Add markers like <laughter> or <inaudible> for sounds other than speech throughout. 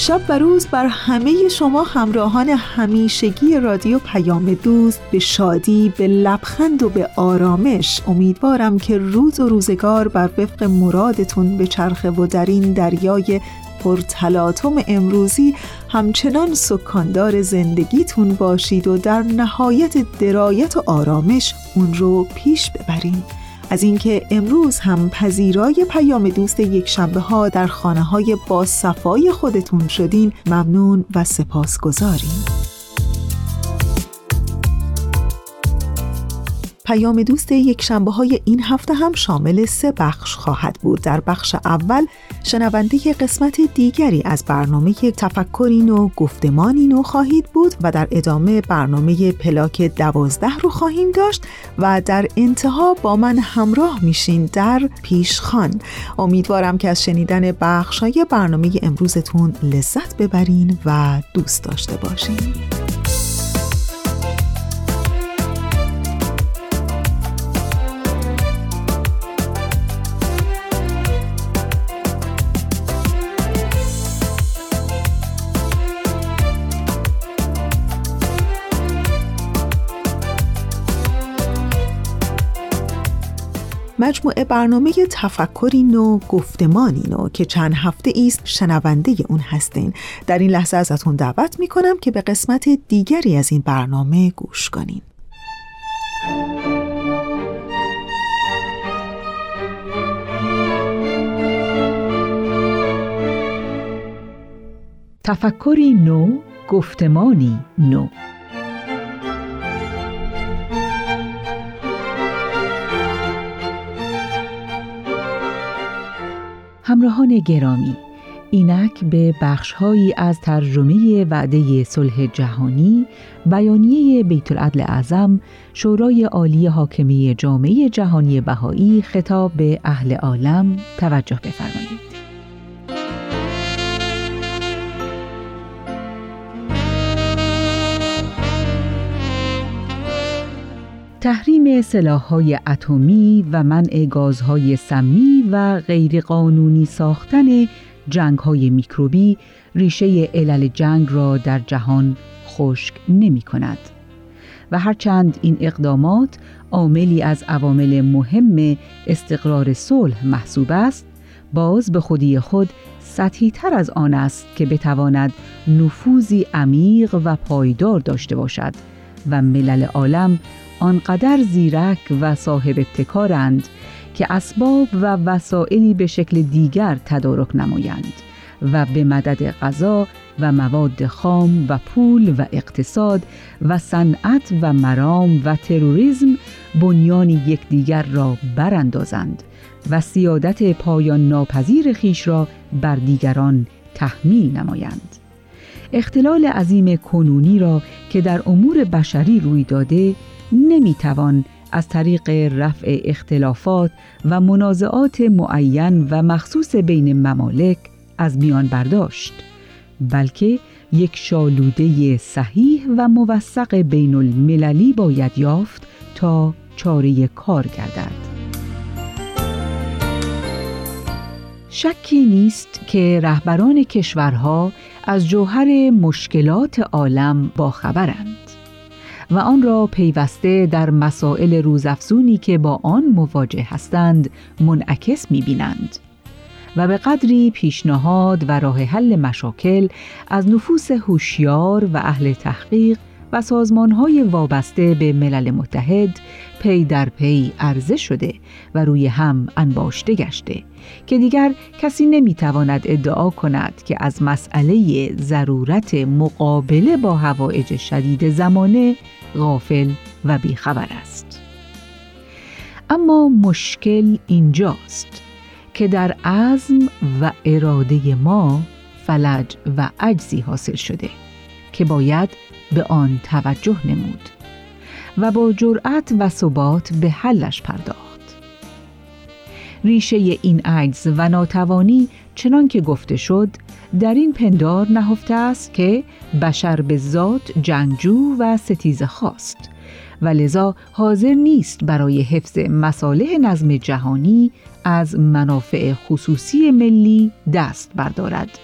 شب و روز بر همه شما همراهان همیشگی رادیو پیام دوست به شادی به لبخند و به آرامش امیدوارم که روز و روزگار بر وفق مرادتون به چرخه و در این دریای پرتلاطم امروزی همچنان سکاندار زندگیتون باشید و در نهایت درایت و آرامش اون رو پیش ببرین. از اینکه امروز هم پذیرای پیام دوست یک شنبه ها در خانه های با صفای خودتون شدین ممنون و سپاسگزاریم. پیام دوست یک شنبه های این هفته هم شامل سه بخش خواهد بود. در بخش اول شنونده قسمت دیگری از برنامه تفکرین و گفتمانین و خواهید بود و در ادامه برنامه پلاک دوازده رو خواهیم داشت و در انتها با من همراه میشین در پیشخان امیدوارم که از شنیدن بخش های برنامه امروزتون لذت ببرین و دوست داشته باشین. مجموعه برنامه تفکری نو گفتمانی نو که چند هفته ایست شنونده اون هستین. در این لحظه ازتون دعوت می‌کنم که به قسمت دیگری از این برنامه گوش کنین. تفکری نو گفتمانی نو همراهان گرامی اینک به بخشهایی از ترجمه وعده صلح جهانی بیانیه بیت العدل اعظم شورای عالی حاکمی جامعه جهانی بهایی خطاب به اهل عالم توجه بفرمایید. تحریم سلاح‌های اتمی و منع گازهای سمی و غیرقانونی ساختن جنگ‌های میکروبی ریشه علل جنگ را در جهان خشک نمی کند. و هرچند این اقدامات عاملی از عوامل مهم استقرار صلح محسوب است باز به خودی خود سطحی تر از آن است که بتواند نفوذی عمیق و پایدار داشته باشد و ملل عالم آنقدر زیرک و صاحب ابتکارند که اسباب و وسائلی به شکل دیگر تدارک نمایند و به مدد غذا و مواد خام و پول و اقتصاد و صنعت و مرام و تروریسم بنیان یکدیگر را براندازند و سیادت پایان ناپذیر خیش را بر دیگران تحمیل نمایند. اختلال عظیم کنونی را که در امور بشری روی داده نمی‌توان از طریق رفع اختلافات و منازعات معین و مخصوص بین ممالک از میان برداشت بلکه یک شالوده صحیح و موثق بین المللی باید یافت تا چاره کار گردد. شکی نیست که رهبران کشورها از جوهر مشکلات عالم باخبرند. و آن را پیوسته در مسائل روزافزونی که با آن مواجه هستند منعکس می بینند. و به قدری پیشنهاد و راه حل مشاکل از نفوس هوشیار و اهل تحقیق و سازمانهای وابسته به ملل متحد پی در پی عرضه شده و روی هم انباشته گشته که دیگر کسی نمی‌تواند ادعا کند که از مسئله ضرورت مقابله با هوایج شدید زمانه غافل و بیخبر است. اما مشکل اینجاست که در عزم و اراده ما فلج و عجزی حاصل شده که باید به آن توجه نمود و با جرأت و ثبات به حلش پرداخت. ریشه این عجز و ناتوانی چنان که گفته شد در این پندار نهفته است که بشر به ذات جنگجو و ستیز خواست و لذا حاضر نیست برای حفظ مصالح نظم جهانی از منافع خصوصی ملی دست بردارد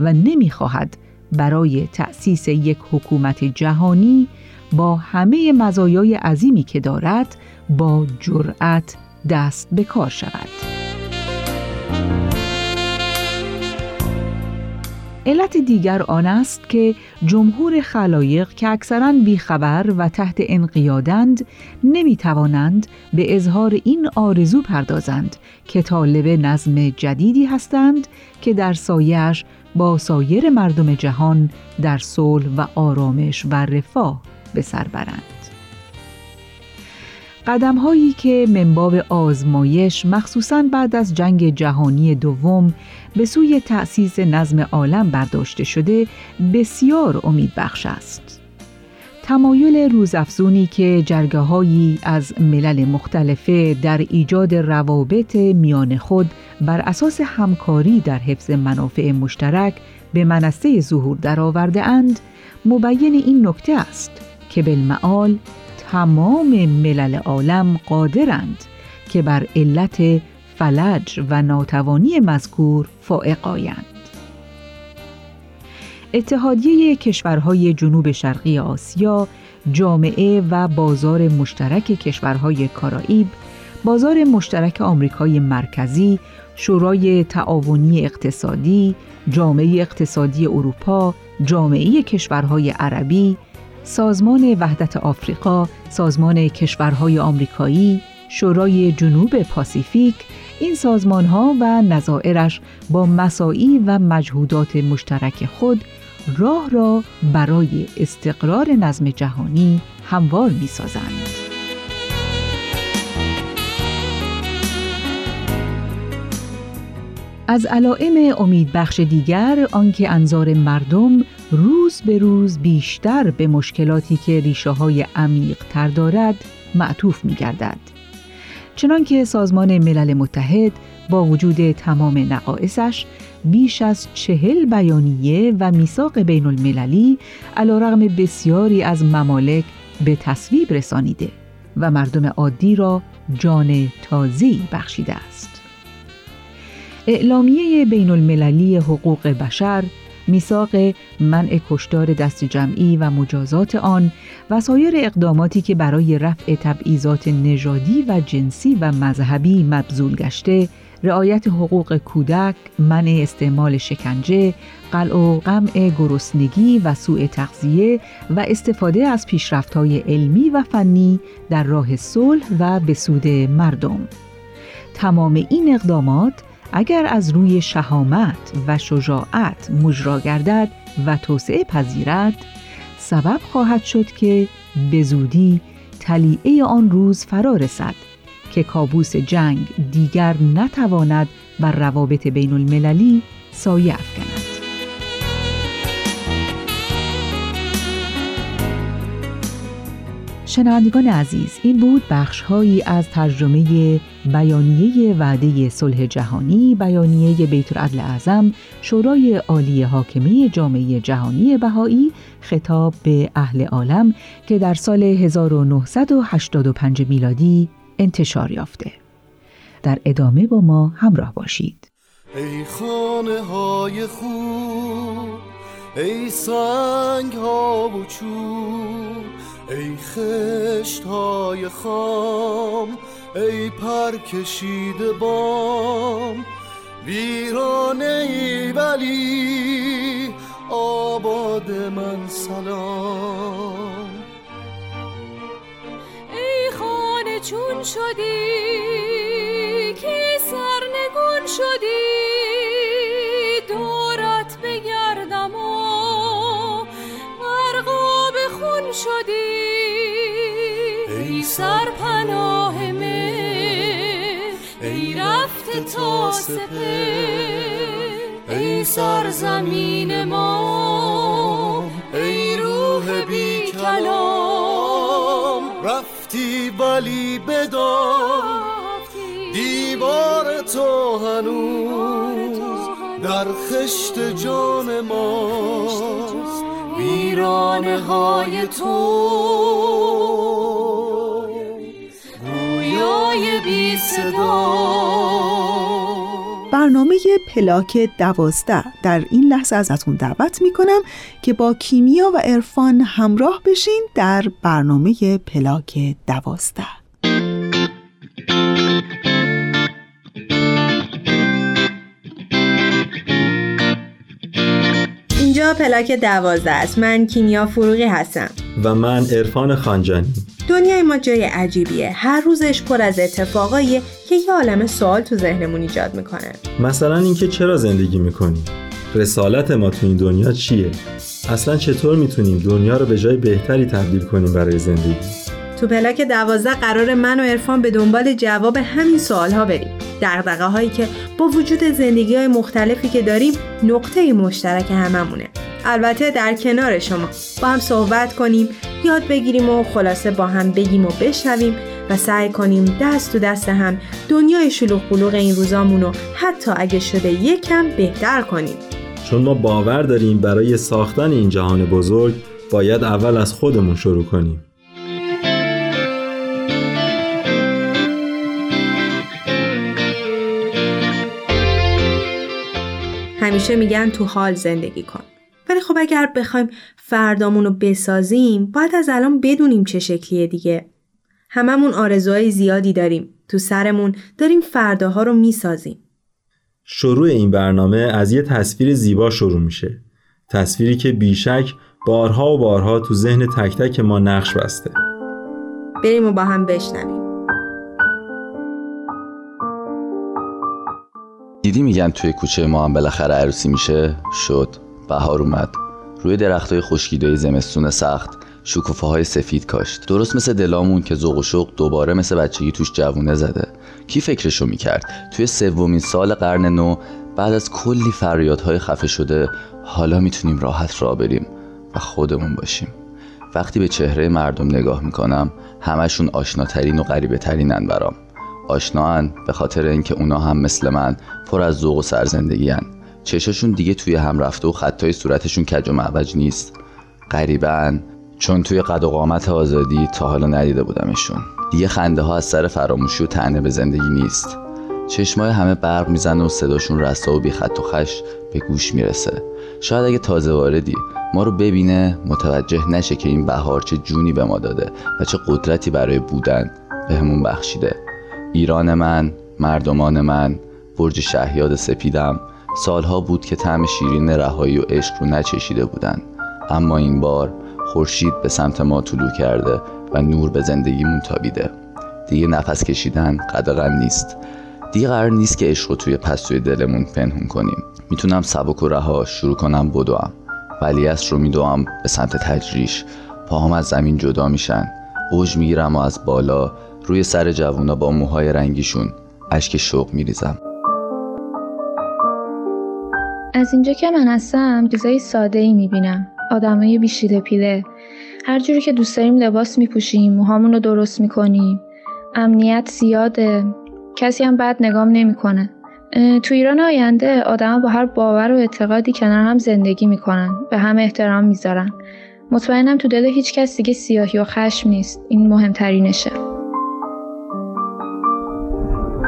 و نمی‌خواهد برای تأسیس یک حکومت جهانی با همه مزایای عظیمی که دارد با جرأت دست به کار شود. علت دیگر آن است که جمهور خلایق که اکثرا بیخبر و تحت انقیادند نمی توانند به اظهار این آرزو پردازند که طالب نظم جدیدی هستند که در سایش با سایر مردم جهان در صلح و آرامش و رفاه به سر برند. قدم هایی که منباب آزمایش مخصوصاً بعد از جنگ جهانی دوم به سوی تأسیس نظم عالم برداشته شده بسیار امید بخش است. تمایل روزافزونی که جرگه هایی از ملل مختلفه در ایجاد روابط میان خود بر اساس همکاری در حفظ منافع مشترک به منصه ظهور درآورده اند مبین این نکته است که بالمعال تمام ملل عالم قادرند که بر علت فلج و ناتوانی مذکور فائق آیند. اتحادیه کشورهای جنوب شرقی آسیا جامعه و بازار مشترک کشورهای کارائیب بازار مشترک آمریکای مرکزی شورای تعاونی اقتصادی جامعه اقتصادی اروپا جامعه کشورهای عربی سازمان وحدت آفریقا سازمان کشورهای آمریکایی شورای جنوب پاسیفیک این سازمان ها و نظائرش با مساعی و مجهودات مشترک خود راه را برای استقرار نظم جهانی هموار می سازند. از علائم امیدبخش دیگر آنکه انظار مردم روز به روز بیشتر به مشکلاتی که ریشه های عمیق تر دارد معطوف می گردد. چنانکه سازمان ملل متحد با وجود تمام نقائصش بیش از چهل بیانیه و میثاق بین المللی علا رغم بسیاری از ممالک به تصویب رسانیده و مردم عادی را جان تازی بخشیده است. اعلامیه بین المللی حقوق بشر میثاق منع کشتار دست جمعی و مجازات آن و سایر اقداماتی که برای رفع تبعیضات نژادی و جنسی و مذهبی مبذول گشته رعایت حقوق کودک، منع استعمال شکنجه، قلع و قمع گرسنگی و سوء تغذیه و استفاده از پیشرفت‌های علمی و فنی در راه صلح و به سود مردم. تمام این اقدامات اگر از روی شهامت و شجاعت مجرا گردد و توسعه پذیرد سبب خواهد شد که به زودی تلیعه آن روز فرا رسد که کابوس جنگ دیگر نتواند بر روابط بین المللی سایه افکند. شنوندگان عزیز این بود بخشهایی از ترجمه بیانیه وعده صلح جهانی بیانیه بیت العدل اعظم شورای عالی حاکمی جامعه جهانی بهایی خطاب به اهل عالم که در سال 1985 میلادی انتشار یافته. در ادامه با ما همراه باشید. ای خانه های خوب ای سنگ ها و ای خشت های خام ای پر کشیده بام. ویرانه ای ولی آباد من سلام. ای خانه چون شدی کی سرنگون شدی؟ تا سپه ای سرزمین ما ای روح بی کلام. رفتی ولی بدان دیوار تو هنوز در خشت جان ما. ویرانه های تو. گویای بی صدا. برنامه پلاک دوازده. در این لحظه ازتون دعوت می‌کنم که با کیمیا و عرفان همراه بشین در برنامه پلاک دوازده. اینجا پلاک دوازده است. من کیمیا فروغی هستم. و من عرفان خانجانی. دنیای ما جای عجیبیه. هر روزش پر از اتفاقاییه که یه عالم سوال تو ذهنمون ایجاد می‌کنه. مثلا اینکه چرا زندگی می‌کنیم؟ رسالت ما تو این دنیا چیه؟ اصلا چطور می‌تونیم دنیا رو به جای بهتری تبدیل کنیم برای زندگی؟ تو پلاک دوازده قرار من و عرفان به دنبال جواب همین سوال ها بریم. دقدقه هایی که با وجود زندگی های مختلفی که داریم نقطه مشترک هممونه. البته در کنار شما. با هم صحبت کنیم یاد بگیریم و خلاصه با هم بگیم و بشنویم و سعی کنیم دست تو دست هم دنیای شلوغ بلوغ این روزامون رو حتی اگه شده یکم بهتر کنیم. چون ما باور داریم برای ساختن این جهان بزرگ باید اول از خودمون شروع کنیم. همیشه میگن تو حال زندگی کن. ولی خب اگر بخوایم فردامون رو بسازیم باید از الان بدونیم چه شکلیه دیگه. هممون آرزوهای زیادی داریم. تو سرمون داریم فرداها رو می‌سازیم. شروع این برنامه از یه تصویر زیبا شروع میشه. تصویری که بیشک بارها و بارها تو ذهن تک تک ما نقش بسته. بریم و با هم بشنویم. دیدی میگن توی کوچه ما هم بالاخره عروسی میشه؟ شد. بهار اومد. روی درختای خشکیده زمستون سخت شکوفه های سفید کاشت. درست مثل دلامون که ذوق و شوق دوباره مثل بچگی توش جوونه زده. کی فکرشو می‌کرد؟ توی سومین سال قرن نو بعد از کلی فریادهای خفه شده حالا می‌تونیم راحت را بریم و خودمون باشیم. وقتی به چهره مردم نگاه می‌کنم همشون آشناترین و غریبه ترینن برام آشناان به خاطر اینکه اونا هم مثل من پر از ذوق و سرزندگی هن. چشاشون دیگه توی هم رفته و خطای صورتشون کج و معوج نیست. غریبن چون توی قد و قامت آزادی تا حالا ندیده بودمشون. دیگه خنده ها از سر فراموشی و تنه به زندگی نیست. چشمای همه برق می‌زنه و صداشون رسا و بی خط و خش به گوش می‌رسه. شاید اگه تازه واردی ما رو ببینه متوجه نشه که این بهار چه جونی به ما داده و چه قدرتی برای بودن بهمون بخشیده. ایران من مردمان من برج شهیاد سپیدم سالها بود که طعم شیرین رهایی و عشق رو نچشیده بودن. اما این بار خورشید به سمت ما طلوع کرده و نور به زندگیمون تابیده. دیگه نفس کشیدن قدغن نیست. دیگه قرار نیست که عشق رو توی پستوی دلمون پنهون کنیم. می‌تونم سبک و رها شروع کنم بدوم ولیعصر رو میدوم به سمت تجریش. پاهم از زمین جدا میشن. اوج می‌گیرم و از بالا روی سر جوونا با موهای رنگیشون اشک شوق میریزم. از اینجا که من هستم چیزای ساده ای می‌بینم. آدمای بیشیده پیله هر جوری که دوست داریم لباس میپوشیم موهامون رو درست می‌کنیم. امنیت زیاده. کسی هم بد نگام نمی‌کنه. تو ایران آینده آدما با هر باور و اعتقادی کنار هم زندگی می‌کنن. به هم احترام می‌ذارن. مطمئنم تو دل هیچ کس دیگه سیاهی و خشم نیست. این مهمترینشه.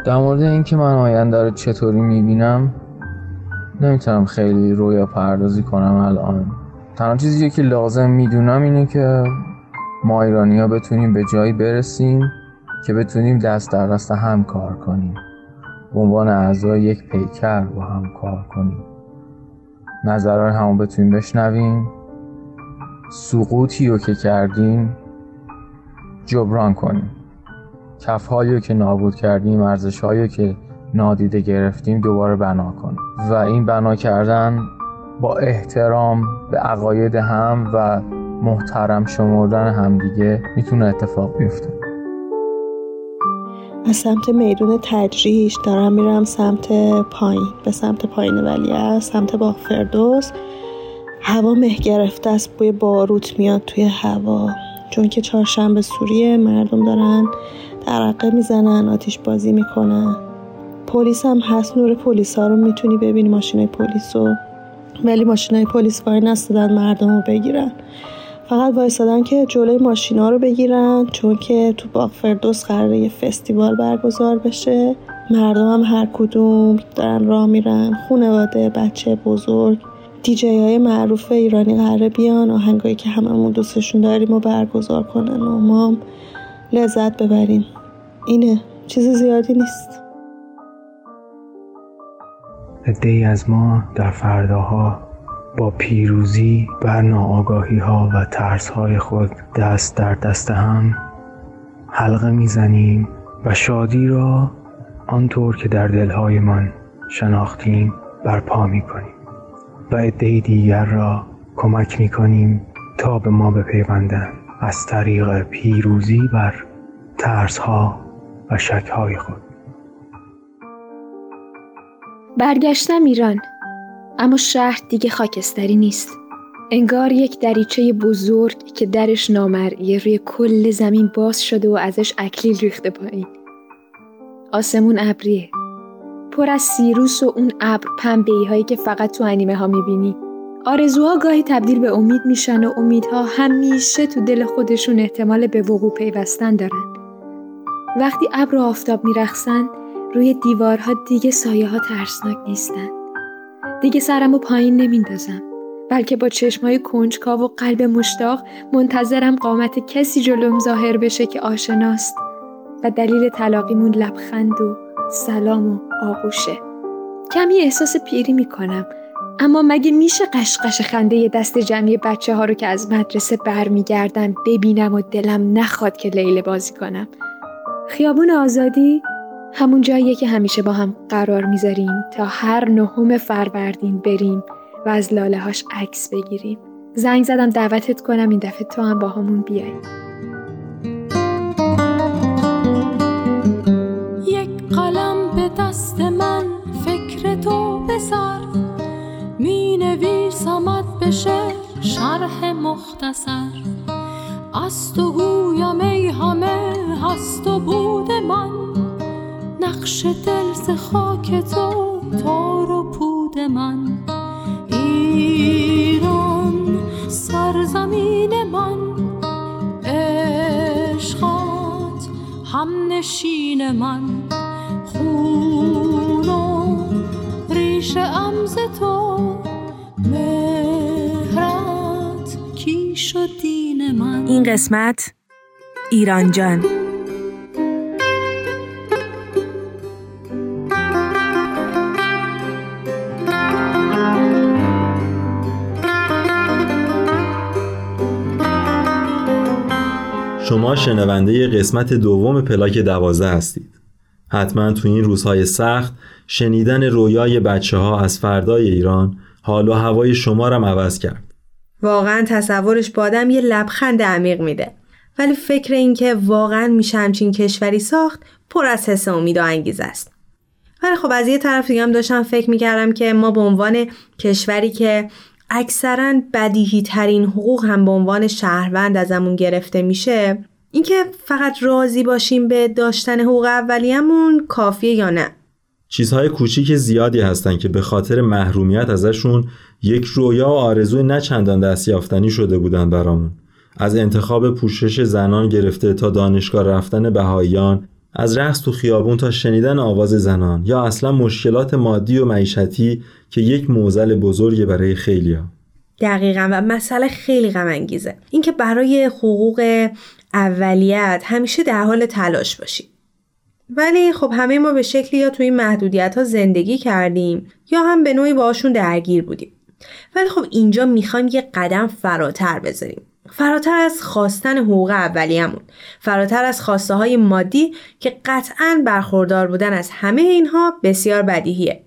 در مورد اینکه من آینده رو چطوری می‌بینم نمی‌تونم خیلی رویا پردازی کنم الان. تنها چیزی که لازم می‌دونم اینه که ما ایرانی ها بتونیم به جایی برسیم که بتونیم دست در دست هم کار کنیم. به عنوان اعضای یک پیکر با هم کار کنیم. نظرهای همون بتونیم بشنویم. سقوطی رو که کردیم جبران کنیم. کفهایی که نابود کردیم ارزشهایی که نادیده گرفتیم دوباره بنا کنیم و این بنا کردن با احترام به عقاید هم و محترم شمردن همدیگه می‌تونه اتفاق بیفته. از سمت میدون تجریش دارم میرم سمت پایین. به سمت پایین ولی سمت باغ فردوس. هوا مه گرفته است بوی باروت میاد توی هوا. چون که چهارشنبه سوریه مردم دارن درقه می‌زنن آتیش بازی می‌کنن. پلیس هم هست. نور پلیس ها رو می‌تونی ببینی. ماشین پلیس رو. ولی ماشین پلیس وای نستدن مردم رو بگیرن. فقط وایستادن که جلوی ماشینا رو بگیرن. چون که تو باغ فردوس قراره یه فستیوال برگزار بشه. مردم هم هر کدوم دارن راه میرن. خونواده بچه بزرگ. دیجی های معروف ایرانی قراره بیان. آهنگایی که هممون دوستشون داریم و برگزار کنن. و ما هم لذت ببریم. اینه. چیز زیادی نیست. ای از ما در فرداها با پیروزی بر ناآگاهی ها و ترس های خود دست در دست هم حلقه می‌زنیم و شادی را آنطور که در دلهایمان شناختیم برپا می‌کنیم و عده دیگر را کمک می‌کنیم تا به ما بپیوندند از طریق پیروزی بر ترس ها و شک های خود. برگشتم ایران. اما شهر دیگه خاکستری نیست. انگار یک دریچه بزرگ که درش نامرئیه روی کل زمین باز شده و ازش اکلیل ریخته پایین. آسمون ابریه. پر از سیروس و اون ابر پنبه هایی که فقط تو انیمه ها می‌بینی. آرزوها گاهی تبدیل به امید میشن و امیدها همیشه تو دل خودشون احتمال به وقوع پیوستن دارن. وقتی ابر و آفتاب میرخسن روی دیوارها دیگه سایه ها ترسناک نیستن. دیگه سرمو پایین نمیندازم. بلکه با چشمای کنجکاو و قلب مشتاق منتظرم قامت کسی جلوم ظاهر بشه که آشناست و دلیل طلاقیمون لبخند و سلام و آغوشه. کمی احساس پیری می‌کنم. اما مگه میشه قشقش خنده دست جمعی بچه ها رو که از مدرسه برمیگردن ببینم و دلم نخواد که لیله بازی کنم؟ خیابون آزادی؟ همون جاییه که همیشه با هم قرار می‌ذاریم تا هر نهم فروردین بریم و از لاله هاش عکس بگیریم. زنگ زدم دعوتت کنم این دفعه تو هم با همون بیای. یک قلم به دست من فکر تو بسر می نویسمت بشه شرح مختصر. از تو گویم ای همه هست و بود من. نقش دل ز خاک تو تار و پود من. ایران سرزمین من. عشقات هم نشین من. خون و ریش امز تو. مهرت کیش و دین من. این قسمت ایران جان. شما شنونده قسمت دوم پلاک دوازده هستید. حتما تو این روزهای سخت شنیدن رویای بچه ها از فردای ایران حال و هوای شما رم عوض کرد. واقعا تصورش با آدم یه لبخند عمیق میده. ولی فکر این که واقعا میشه همچین کشوری ساخت پر از حس امید و انگیزه است. ولی خب از یه طرف دیگه هم داشتم فکر می‌کردم که ما به عنوان کشوری که اکثرا بدیهی ترین حقوق هم به عنوان شهروند ازمون گرفته میشه اینکه فقط راضی باشیم به داشتن حقوق اولیه‌مون کافیه یا نه؟ چیزهای کوچیک زیادی هستن که به خاطر محرومیت ازشون یک رویا و آرزوی نه چندان دستیافتنی شده بودن برامون. از انتخاب پوشش زنان گرفته تا دانشگاه رفتن بهاییان از رقص تو خیابون تا شنیدن آواز زنان یا اصلا مشکلات مادی و معیشتی که یک موزل بزرگی برای خیلیا. دقیقا و مسئله خیلی غم انگیزه اینکه برای حقوق اولیت همیشه در حال تلاش باشیم ولی خب همه ما به شکلی یا توی این محدودیت ها زندگی کردیم یا هم به نوعی باشون درگیر بودیم. ولی خب اینجا می‌خوایم یه قدم فراتر بذاریم. فراتر از خواستن حقوق اولیه‌مون فراتر از خواسته های مادی که قطعا برخوردار بودن از همه اینها بسیار بدیهیه.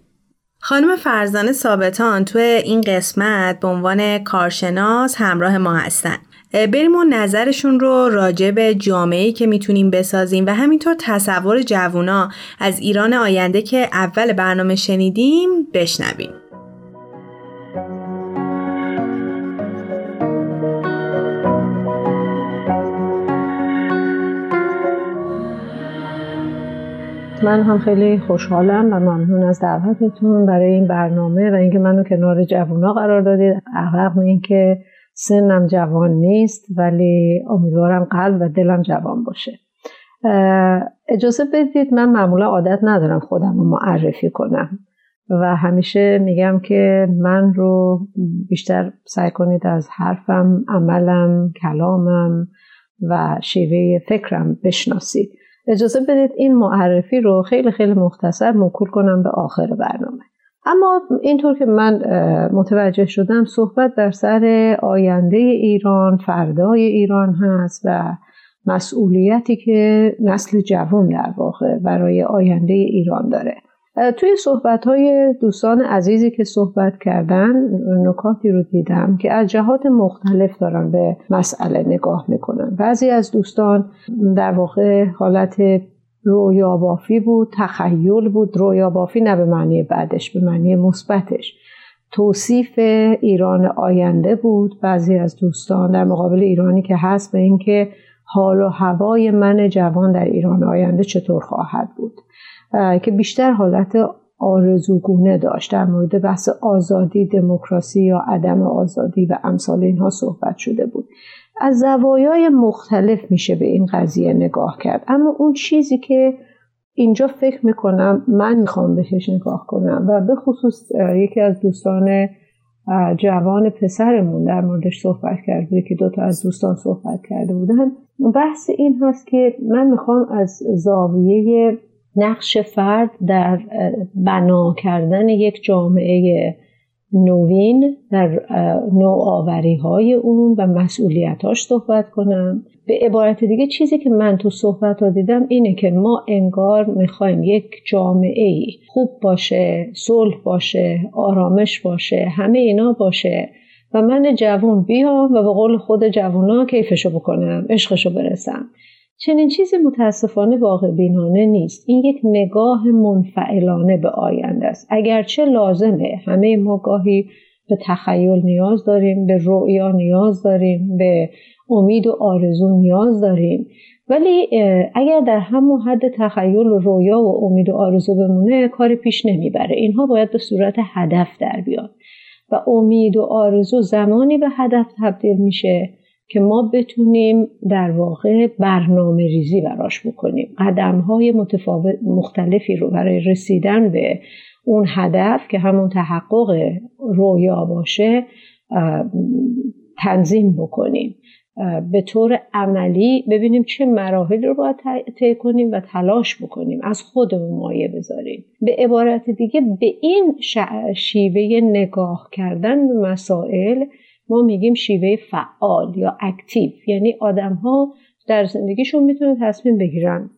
خانم فرزانه ثابتان تو این قسمت به عنوان کارشناس همراه ما هستن. بریم و نظرشون رو راجع به جامعه‌ای که می‌تونیم بسازیم و همینطور تصور جوونا از ایران آینده که اول برنامه شنیدیم بشنویم. من هم خیلی خوشحالم و ممنون از دعوتتون برای این برنامه و اینکه منو کنار جوونا قرار دادید. رغم اینکه سنم جوان نیست ولی امیدوارم قلب و دلم جوان باشه. اجازه بدید من معمولا عادت ندارم خودم رو معرفی کنم و همیشه میگم که من رو بیشتر سعی کنید از حرفم عملم کلامم و شیوه فکرم بشناسید. اجازه بدید این معرفی رو خیلی خیلی مختصر موکول کنم به آخر برنامه. اما اینطور که من متوجه شدم صحبت در سر آینده ایران فردای ایران هست و مسئولیتی که نسل جوان در واقع برای آینده ایران داره. توی صحبت های دوستان عزیزی که صحبت کردن نکاتی رو دیدم که از جهات مختلف دارن به مسئله نگاه می‌کنن. بعضی از دوستان در واقع حالت رویا بافی بود تخیل بود. رویا بافی نه به معنی بعدش به معنی مثبتش. توصیف ایران آینده بود. بعضی از دوستان در مقابل ایرانی که هست به اینکه حال و هوای من جوان در ایران آینده چطور خواهد بود. که بیشتر حالت آرزوگونه داشت در مورد بحث آزادی دموکراسی یا عدم آزادی و امثال اینها صحبت شده بود. از زوایای مختلف میشه به این قضیه نگاه کرد. اما اون چیزی که اینجا فکر می‌کنم من می‌خوام بهش نگاه کنم و به خصوص یکی از دوستان جوان پسرمون در موردش صحبت کرده که دوتا از دوستان صحبت کرده بودن. بحث این هست که من می‌خوام از زاویه نقش فرد در بنا کردن یک جامعه نوین در نوآوری های اون و مسئولیتاش صحبت کنم. به عبارت دیگه چیزی که من تو صحبت ها دیدم اینه که ما انگار می‌خوایم یک جامعه خوب باشه صلح باشه آرامش باشه همه اینا باشه و من جوون بیام و به قول خود جوونا کیفشو بکنم عشقشو برسم. چنین چیزی متاسفانه واقع بینانه نیست. این یک نگاه منفعلانه به آینده است. اگرچه لازمه. همه ما گاهی به تخیل نیاز داریم به رؤیا نیاز داریم به امید و آرزو نیاز داریم. ولی اگر در همون حد تخیل و رویا و امید و آرزو بمونه کاری پیش نمی‌بره. اینها باید به صورت هدف در بیاد و امید و آرزو زمانی به هدف تبدیل میشه که ما بتونیم در واقع برنامه ریزی براش بکنیم. قدم های متفاوت مختلفی رو برای رسیدن به اون هدف که همون تحقق رویا باشه تنظیم بکنیم. به طور عملی ببینیم چه مراحل رو باید طی کنیم و تلاش بکنیم. از خودمون مایه بذاریم. به عبارت دیگه به این شیوه نگاه کردن به مسائل ما میگیم شیوه فعال یا اکتیو. یعنی آدم ها در زندگیشون می‌تونه تصمیم بگیرن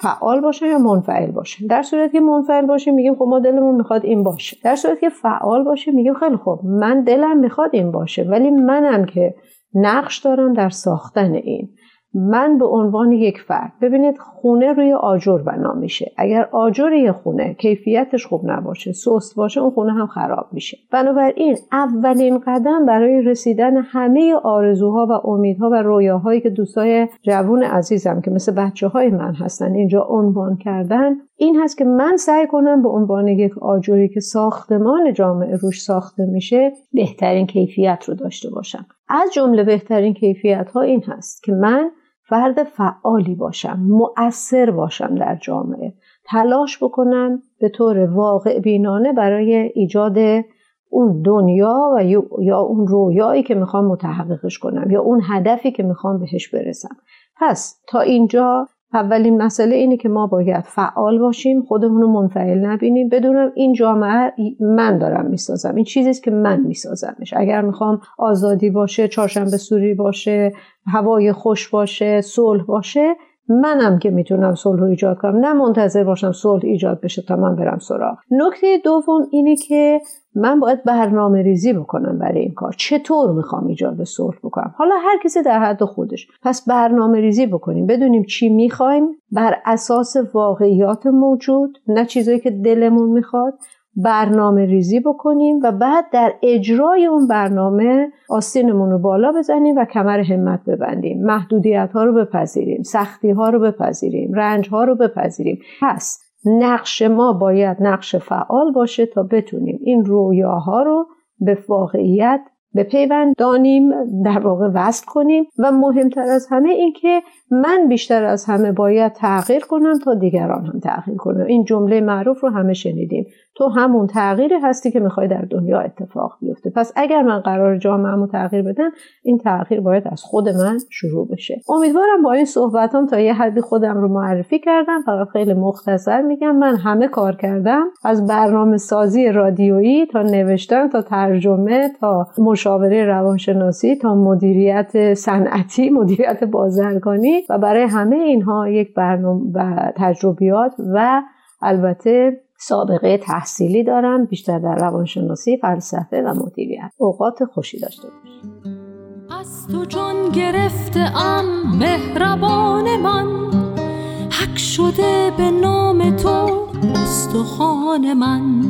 فعال باشن یا منفعل باشن. در صورتی که منفعل باشه میگیم خب ما دلمون می‌خواد این باشه. در صورتی که فعال باشه میگیم خیلی خوب من دلم می‌خواد این باشه ولی منم که نقش دارم در ساختن این. من به عنوان یک فرد ببینید خونه روی آجر بنا میشه. اگر آجر یه خونه کیفیتش خوب نباشه سست باشه اون خونه هم خراب میشه. بنابراین اولین قدم برای رسیدن همه آرزوها و امیدها و رویاهایی که دوستای جوون عزیزم که مثل بچه های من هستن اینجا عنوان کردن این هست که من سعی کنم به عنوان یک آجوری که ساختمان جامعه روش ساخته میشه بهترین کیفیت رو داشته باشم. از جمله بهترین کیفیت ها این هست که من فرد فعالی باشم مؤثر باشم در جامعه. تلاش بکنم به طور واقع بینانه برای ایجاد اون دنیا و یا اون رویایی که می‌خوام متحققش کنم یا اون هدفی که می‌خوام بهش برسم. پس تا اینجا اولین مسئله اینه که ما باید فعال باشیم خودمون رو منفعل نبینیم. بدونم این جامعه من دارم می‌سازم. این چیزیست که من میسازمش. اگر می‌خوام آزادی باشه چهارشنبه سوری باشه هوای خوش باشه صلح باشه منم که می‌تونم صلح ایجاد کنم نه منتظر باشم صلح ایجاد بشه تا من برم سراغ. نکته دوم اینه که من باید برنامه ریزی بکنم برای این کار. چطور می‌خوام ایجاد صلح بکنم؟ حالا هر کسی در حد خودش. پس برنامه ریزی بکنیم. بدونیم چی می‌خوایم. بر اساس واقعیات موجود نه چیزایی که دلمون می‌خواد. برنامه ریزی بکنیم و بعد در اجرای اون برنامه آستینمون رو بالا بزنیم و کمر همت ببندیم. محدودیت ها رو بپذیریم سختی ها رو بپذیریم رنج ها رو بپذیریم. پس نقش ما باید نقش فعال باشه تا بتونیم این رویاها رو به واقعیت به پیوند دانیم در واقع وصل کنیم و مهمتر از همه این که من بیشتر از همه باید تغییر کنم تا دیگران هم تغییر کنم این جمله معروف رو همه شنیدیم. تو همون تغییری هستی که می‌خوای در دنیا اتفاق بیفته. پس اگر من قرار جامعهمو تغییر بدم این تغییر باید از خود من شروع بشه. امیدوارم با این صحبتام تا یه حدی خودم رو معرفی کردم. فقط خیلی مختصر میگم من همه کار کردم. از برنامه سازی رادیویی تا نوشتن تا ترجمه تا مشاوره روانشناسی تا مدیریت صنعتی <laughs> مدیریت بازرگانی. و برای همه اینها یک برنامه و تجربیات و البته سابقه تحصیلی دارم بیشتر در روانشناسی فلسفه و مدیریت. اوقات خوشی داشته باش. از تو جان گرفته ام مهربان من. حق شده به نام تو استخوان من.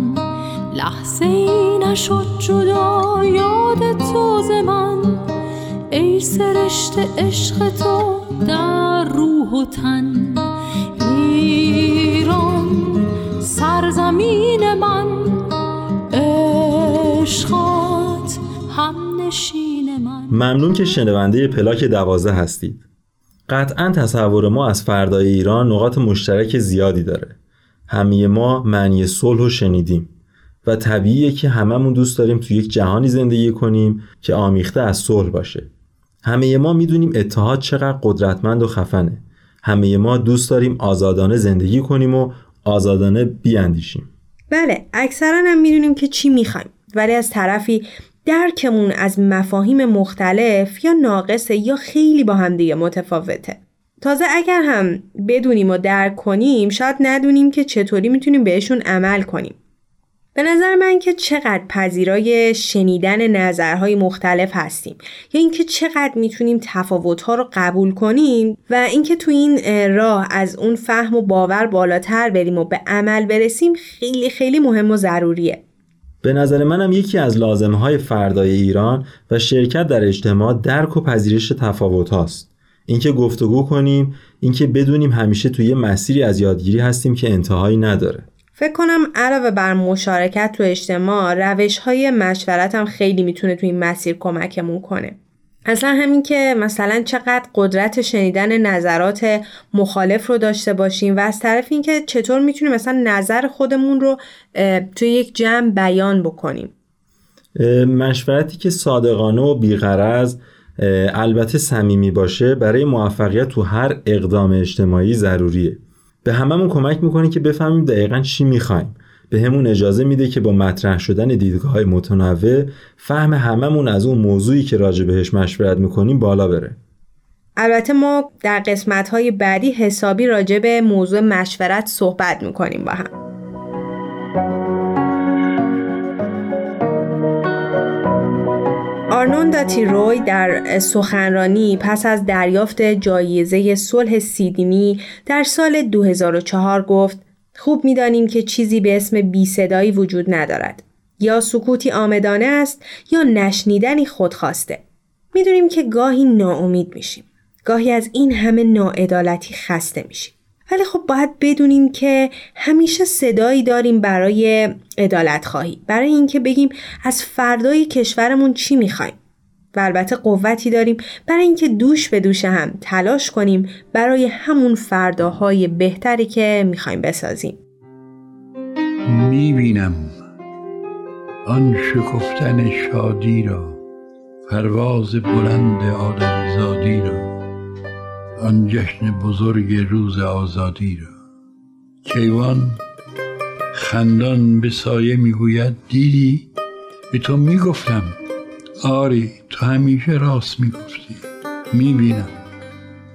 لحظه ای نشد جدا یاد تو ز من. ای سرشت عشق تو در روح و تن. ایران ممنون که شنونده پلاک دوازه هستید. قطعا تصور ما از فردای ایران نقاط مشترک زیادی داره. همه ما معنی صلح رو شنیدیم و طبیعیه که هممون دوست داریم تو یک جهانی زندگی کنیم که آمیخته از صلح باشه. همه ما می‌دونیم اتحاد چقدر قدرتمند و خفنه. همه ما دوست داریم آزادانه زندگی کنیم و آزادانه بیاندیشیم. بله اکثرا هم می‌دونیم که چی می‌خوایم. ولی از طرفی درکمون از مفاهیم مختلف یا ناقصه یا خیلی با هم دیگه متفاوته. تازه اگر هم بدونیم و درک کنیم شاید ندونیم که چطوری می‌تونیم بهشون عمل کنیم. به نظر من که چقدر پذیرای شنیدن نظرهای مختلف هستیم یا اینکه چقدر می‌تونیم تفاوتها رو قبول کنیم و اینکه تو این راه از اون فهم و باور بالاتر بریم و به عمل برسیم خیلی خیلی مهم و ضروریه. به نظر منم یکی از لازمه های فردای ایران و شرکت در اجتماع درک و پذیرش تفاوت هاست. اینکه گفتگو کنیم اینکه بدونیم همیشه توی مسیری از یادگیری هستیم که انتهایی نداره فکر کنم علاوه بر مشارکت تو اجتماع روش های مشورت هم خیلی می‌تونه تو این مسیر کمکمون کنه اصلا همین که مثلا چقدر قدرت شنیدن نظرات مخالف رو داشته باشیم و از طرف اینکه چطور می‌تونیم مثلا نظر خودمون رو توی یک جمع بیان بکنیم. مشورتی که صادقانه و بیغرض البته صمیمی باشه برای موفقیت تو هر اقدام اجتماعی ضروریه. به هممون کمک می‌کنه که بفهمیم دقیقا چی می‌خوایم. به همون اجازه میده که با مطرح شدن دیدگاه های متنوع فهم هممون از اون موضوعی که راجع بهش مشورت می‌کنیم بالا بره. البته ما در قسمت های بعدی حسابی راجع به موضوع مشورت صحبت می‌کنیم با هم. آرنوندا تیروی در سخنرانی پس از دریافت جایزه صلح سیدنی در سال 2004 گفت خوب می‌دانیم که چیزی به اسم بی صدایی وجود ندارد. یا سکوتی آمدانه است یا نشنیدنی خودخواسته. می‌دونیم که گاهی ناامید میشیم. گاهی از این همه ناعدالتی خسته میشیم. ولی خب باید بدونیم که همیشه صدایی داریم برای عدالت خواهی. برای اینکه بگیم از فردای کشورمون چی می‌خوایم. و البته قوتی داریم. برای اینکه دوش به دوش هم تلاش کنیم برای همون فرداهای بهتری که می‌خوایم بسازیم. می‌بینم آن شکفتن شادی را پرواز بلند آدمزادی را آن جشن بزرگ روز آزادی را. کیوان خندان به سایه می‌گوید دیدی؟ به تو می‌گفتم آری تو همیشه راست می‌گفتی. می‌بینم.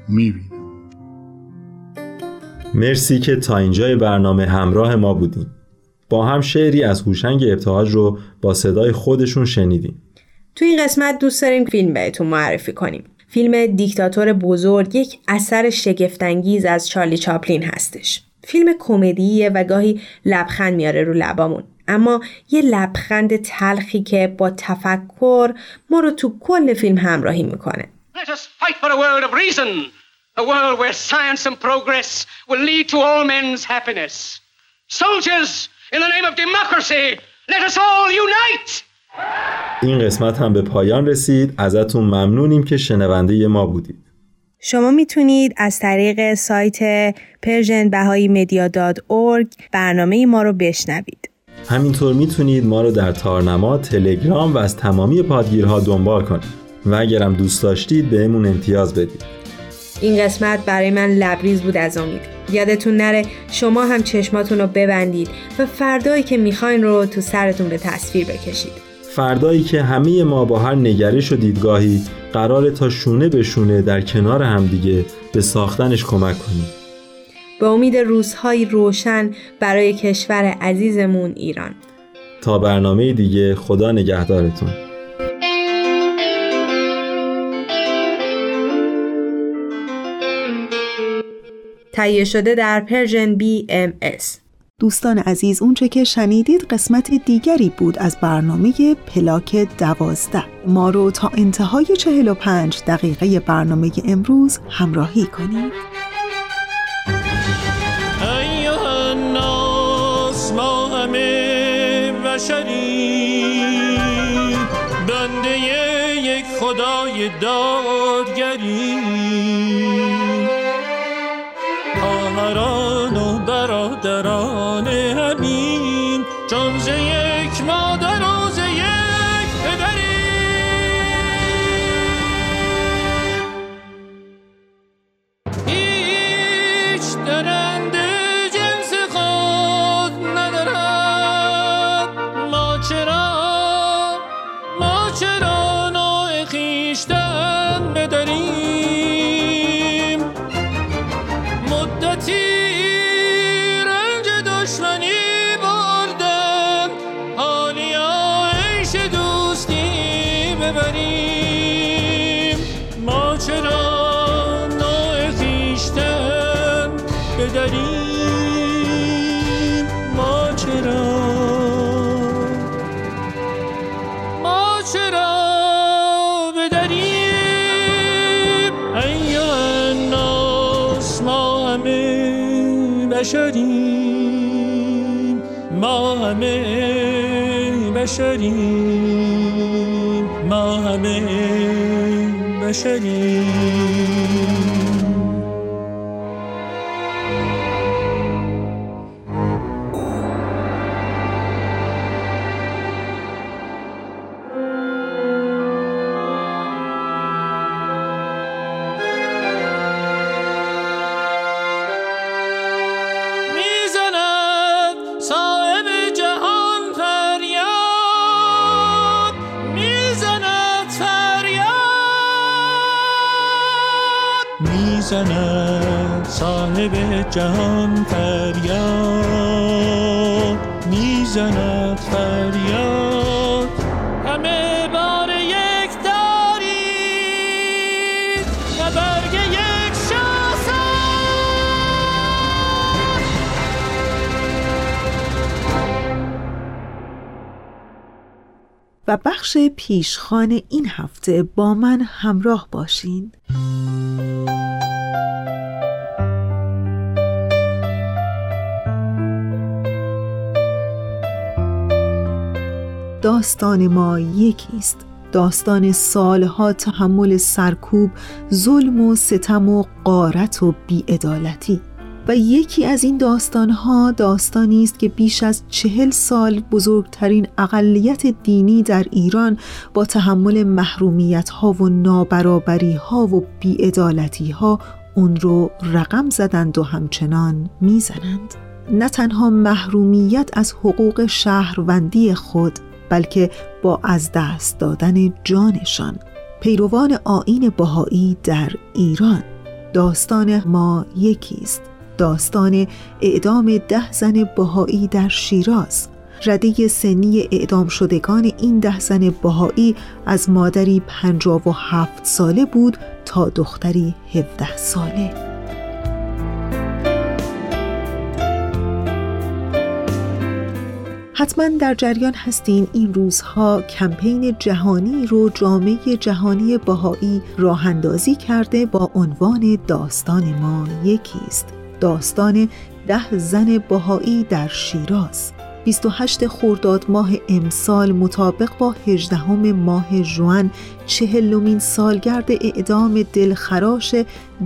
می‌بینم. مرسی که تا اینجای برنامه همراه ما بودیم با هم شعری از هوشنگ ابتهاج رو با صدای خودشون شنیدیم. تو این قسمت دوست داریم فیلم بهتون معرفی کنیم. فیلم دیکتاتور بزرگ یک اثر شگفتانگیز از چارلی چاپلین هستش. فیلم کمدیه و گاهی لبخند میاره رو لبامون. اما یه لبخند تلخی که با تفکر ما رو تو کل فیلم همراهی می‌کنه Let us fight for a world of reason, a world where science and progress will lead to all men's happiness. Soldiers, in the name of democracy, let us all unite! این قسمت هم به پایان رسید ازتون ممنونیم که شنونده ما بودید شما می‌تونید از طریق سایت Persian Bahá'í Media برنامه ما رو بشنوید همینطور می‌تونید ما رو در تارنما، تلگرام و از تمامی پادگیرها دنبال کنید. و اگرم دوست داشتید بهمون امتیاز بدید. این قسمت برای من لبریز بود از امید. یادتون نره شما هم چشماتون رو ببندید و فردایی که می‌خواین رو تو سرتون به تصویر بکشید. فردایی که همه ما با هر نگرش و دیدگاهی قرار تا شونه به شونه در کنار همدیگه به ساختنش کمک کنیم. به امید روزهای روشن برای کشور عزیزمون ایران. تا برنامه دیگه خدا نگهدارتون. تهیه شده در Persian BMS. دوستان عزیز اونچه که شنیدید قسمت دیگری بود از برنامه پلاک دوازده. ما رو تا انتهای چهل و پنج دقیقه برنامه امروز همراهی کنید. بشری. بنده یک خدای دادگری. خواهران و برادران. Stop! بشریم ما همه بشریم. جهان فریاد می‌زند فریاد. همه بار یک دارید و برگ یک شاخه و بخش پیشخان این هفته با من همراه باشین. داستان ما یکی است داستان سالها تحمل سرکوب ظلم و ستم و قارت و بیعدالتی. و یکی از این داستانها داستانی است که بیش از چهل سال بزرگترین اقلیت دینی در ایران با تحمل محرومیت ها و نابرابری ها و بیعدالتی ها اون رو رقم زدند و همچنان می‌زنند. نه تنها محرومیت از حقوق شهروندی خود بلکه با از دست دادن جانشان. پیروان آین بهایی در ایران. داستان ما یکیست. داستان اعدام ده زن بهایی در شیراز. رده سنی اعدام شدگان این ده زن بهایی از مادری پنجاب و هفت ساله بود تا دختری هفده ساله. حتما در جریان هستین این روزها کمپین جهانی رو جامعه جهانی بهایی راه اندازی کرده با عنوان داستان ما یکیست. داستان ده زن بهایی در شیراز. 28 خرداد ماه امسال مطابق با 18 ماه جوان چهلمین سالگرد اعدام دلخراش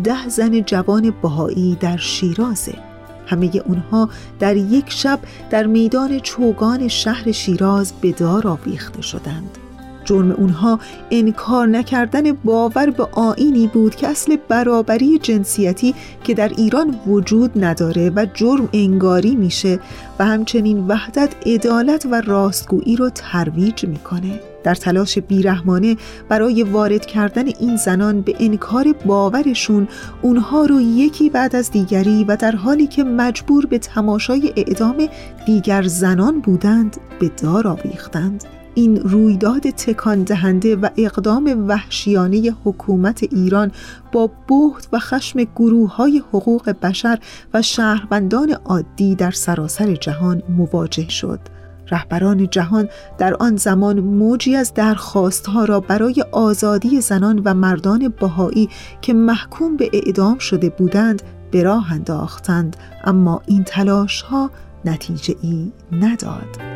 ده زن جوان بهایی در شیرازه. همه اونها در یک شب در میدان چوگان شهر شیراز به دار آویخته شدند. جرم اونها انکار نکردن باور به آینی بود که اصل برابری جنسیتی که در ایران وجود نداره و جرم انگاری میشه و همچنین وحدت عدالت و راستگویی رو ترویج می‌کنه. در تلاش بیرحمانه برای وارد کردن این زنان به انکار باورشون اونها رو یکی بعد از دیگری و در حالی که مجبور به تماشای اعدام دیگر زنان بودند به دار آویختند. این رویداد تکان دهنده و اقدام وحشیانه حکومت ایران با بهت و خشم گروه های حقوق بشر و شهروندان عادی در سراسر جهان مواجه شد. رهبران جهان در آن زمان موجی از درخواستها را برای آزادی زنان و مردان بهایی که محکوم به اعدام شده بودند به راه انداختند اما این تلاش ها نتیجه ای نداد.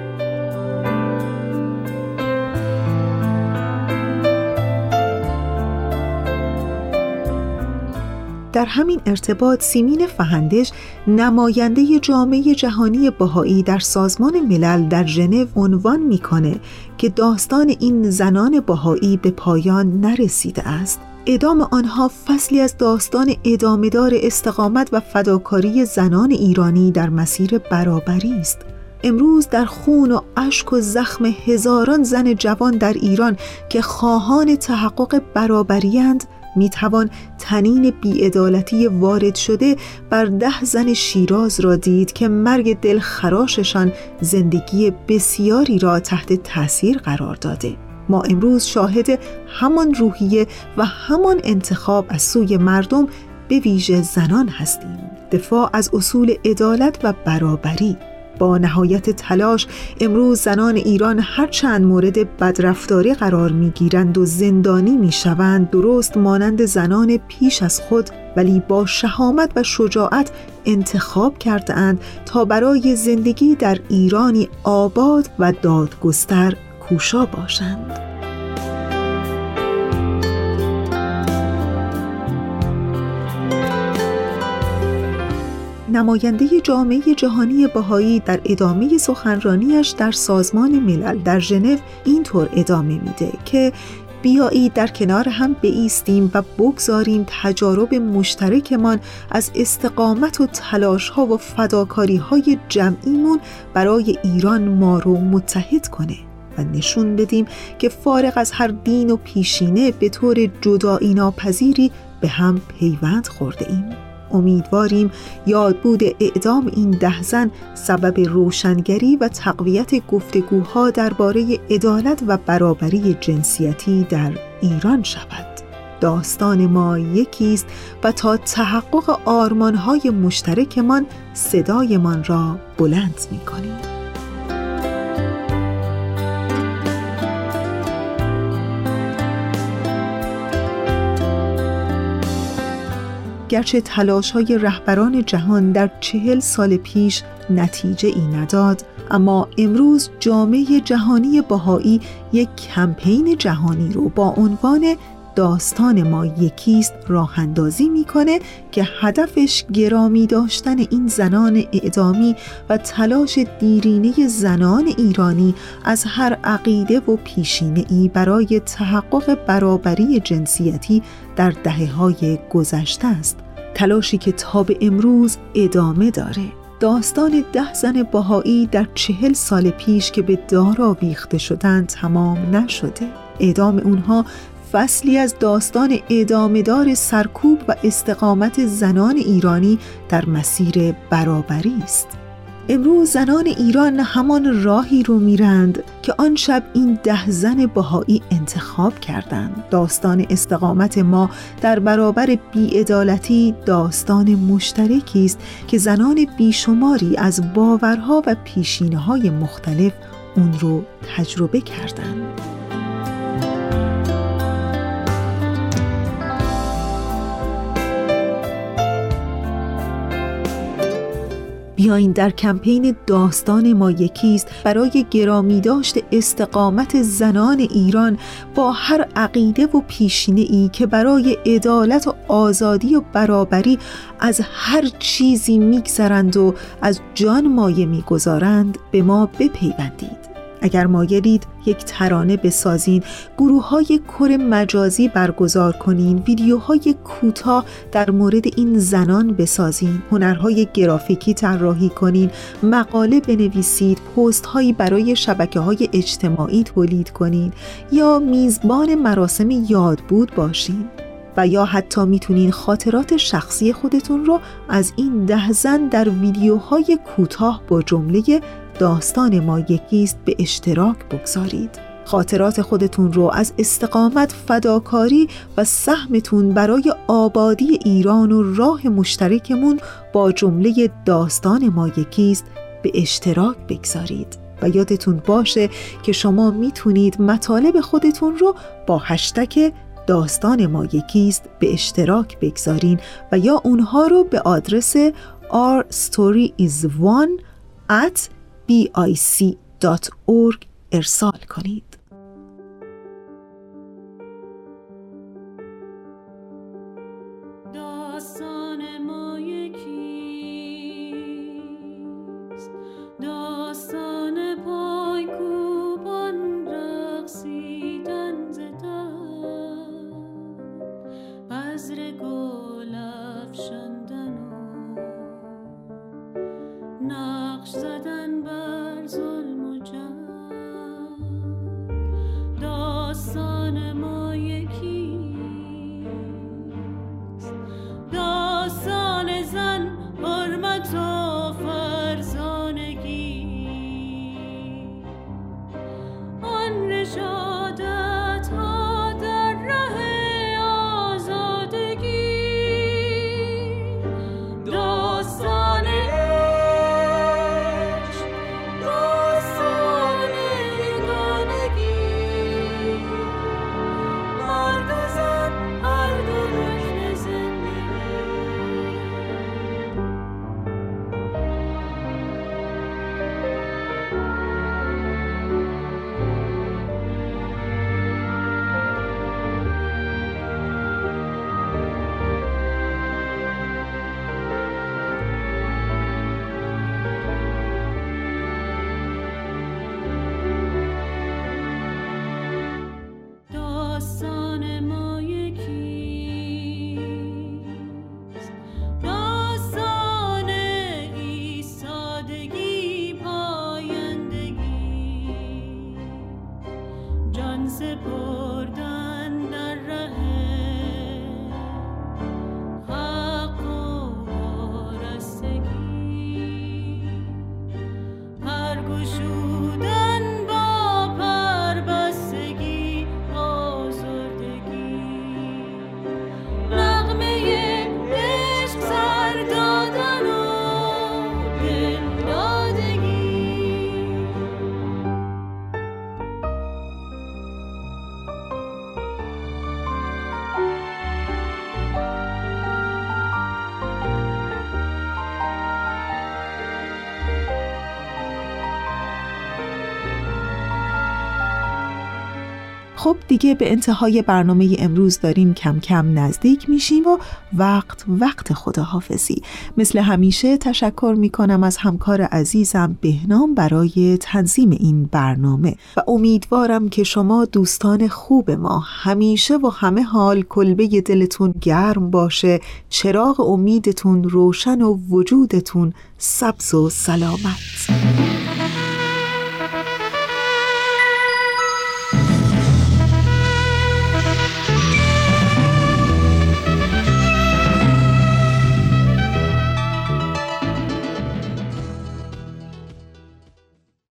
در همین ارتباط سیمین فهندش نماینده جامعه جهانی بهایی در سازمان ملل در ژنو عنوان می‌کنه که داستان این زنان بهایی به پایان نرسیده است. ادام آنها فصلی از داستان ادامهدار استقامت و فداکاری زنان ایرانی در مسیر برابری است. امروز در خون و اشک و زخم هزاران زن جوان در ایران که خواهان تحقق برابریند می توان تنین بیعدالتی وارد شده بر ده زن شیراز را دید که مرگ دلخراششان زندگی بسیاری را تحت تاثیر قرار داده. ما امروز شاهد همان روحیه و همان انتخاب از سوی مردم به ویژه زنان هستیم. دفاع از اصول عدالت و برابری با نهایت تلاش امروز زنان ایران هر چند مورد بدرفتاری قرار می گیرند و زندانی می شوند درست مانند زنان پیش از خود ولی با شهامت و شجاعت انتخاب کرده تا برای زندگی در ایرانی آباد و دادگستر کوشا باشند. نماینده جامعه جهانی بهایی در ادامه سخنرانیش در سازمان ملل در ژنو اینطور ادامه میده که بیایید در کنار هم بیستیم و بگذاریم تجارب مشترکمان از استقامت و تلاش ها و فداکاری های جمعیمون برای ایران ما رو متحد کنه و نشون بدیم که فارغ از هر دین و پیشینه به طور جدایی ناپذیری به هم پیوند خورده ایم. امیدواریم یادبود اعدام این ده زن سبب روشنگری و تقویت گفتگوها درباره عدالت و برابری جنسیتی در ایران شود. داستان ما یکیست و تا تحقق آرمانهای مشترکمان صدایمان را بلند می گرچه تلاش های رهبران جهان در چهل سال پیش نتیجه ای نداد اما امروز جامعه جهانی باهایی یک کمپین جهانی رو با عنوان داستان ما یکیست راه اندازی می‌کنه که هدفش گرامی داشتن این زنان اعدامی و تلاش دیرینه زنان ایرانی از هر عقیده و پیشینه ای برای تحقق برابری جنسیتی در دهه های گذشته است. تلاشی که تا به امروز ادامه داره. داستان ده زن باهایی در چهل سال پیش که به دار آویخته شدن تمام نشده. اعدام اونها فصلی از داستان ادامهدار سرکوب و استقامت زنان ایرانی در مسیر برابری است. امروز زنان ایران همان راهی رو میرند که آن شب این ده زن بهایی انتخاب کردند. داستان استقامت ما در برابر بیعدالتی داستان مشترکی است که زنان بیشماری از باورها و پیشینه های مختلف اون رو تجربه کردند. بیاین در کمپین داستان ما یکیست برای گرامی داشت استقامت زنان ایران با هر عقیده و پیشینه ای که برای عدالت و آزادی و برابری از هر چیزی میگذرند و از جان مایه می‌گذارند به ما بپیوندید. اگر مایلید یک ترانه بسازین گروه های کر مجازی برگزار کنین ویدیوهای کوتاه در مورد این زنان بسازین هنرهای گرافیکی طراحی کنین مقاله بنویسید پست هایی برای شبکه های اجتماعی تولید کنین یا میزبان مراسم یادبود باشین. و یا حتی می‌تونین خاطرات شخصی خودتون رو از این ده زن در ویدیوهای کوتاه با جمله داستان ما یکیست به اشتراک بگذارید. خاطرات خودتون رو از استقامت فداکاری و سهمتون برای آبادی ایران و راه مشترکمون با جمله داستان ما یکیست به اشتراک بگذارید. و یادتون باشه که شما می‌تونید مطالب خودتون رو با هشتک داستان ما یکیست به اشتراک بگذارین و یا اونها رو به آدرس our story is one at bic.org ارسال کنید. marche d'un bas. خب دیگه به انتهای برنامه امروز داریم کم کم نزدیک میشیم و وقت وقت خداحافظی. مثل همیشه تشکر می‌کنم از همکار عزیزم بهنام برای تنظیم این برنامه و امیدوارم که شما دوستان خوب ما همیشه و همه حال کلبه دلتون گرم باشه چراغ امیدتون روشن و وجودتون سبز و سلامت.